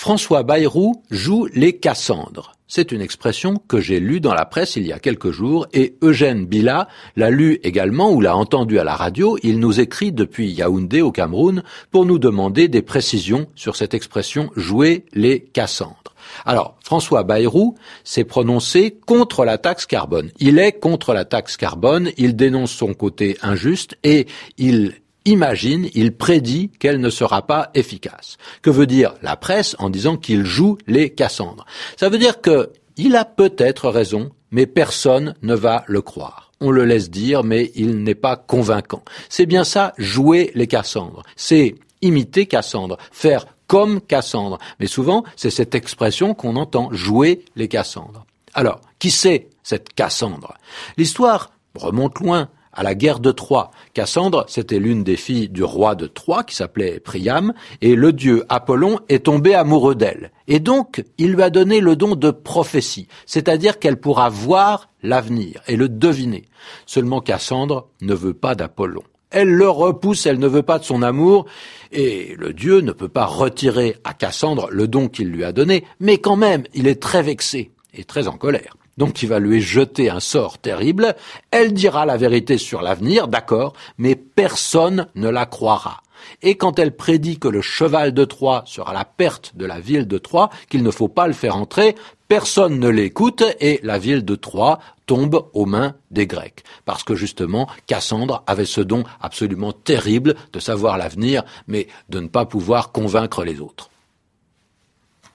François Bayrou joue les Cassandres. C'est une expression que j'ai lue dans la presse il y a quelques jours et Eugène Bila l'a lu également ou l'a entendu à la radio. Il nous écrit depuis Yaoundé au Cameroun pour nous demander des précisions sur cette expression jouer les Cassandres. Alors, François Bayrou s'est prononcé contre la taxe carbone. Il est contre la taxe carbone, il dénonce son côté injuste et il imagine, il prédit qu'elle ne sera pas efficace. Que veut dire la presse en disant qu'il joue les Cassandres? Ça veut dire que il a peut-être raison, mais personne ne va le croire. On le laisse dire, mais il n'est pas convaincant. C'est bien ça, jouer les Cassandres. C'est imiter Cassandre, faire comme Cassandre. Mais souvent, c'est cette expression qu'on entend, jouer les Cassandres. Alors, qui c'est cette Cassandre? L'histoire remonte loin à la guerre de Troie. Cassandre, c'était l'une des filles du roi de Troie qui s'appelait Priam, et le dieu Apollon est tombé amoureux d'elle. Et donc, il lui a donné le don de prophétie, c'est-à-dire qu'elle pourra voir l'avenir et le deviner. Seulement Cassandre ne veut pas d'Apollon. Elle le repousse, elle ne veut pas de son amour, et le dieu ne peut pas retirer à Cassandre le don qu'il lui a donné, mais quand même, il est très vexé et très en colère donc il va lui jeter un sort terrible, elle dira la vérité sur l'avenir, d'accord, mais personne ne la croira. Et quand elle prédit que le cheval de Troie sera la perte de la ville de Troie, qu'il ne faut pas le faire entrer, personne ne l'écoute et la ville de Troie tombe aux mains des Grecs. Parce que justement, Cassandre avait ce don absolument terrible de savoir l'avenir, mais de ne pas pouvoir convaincre les autres.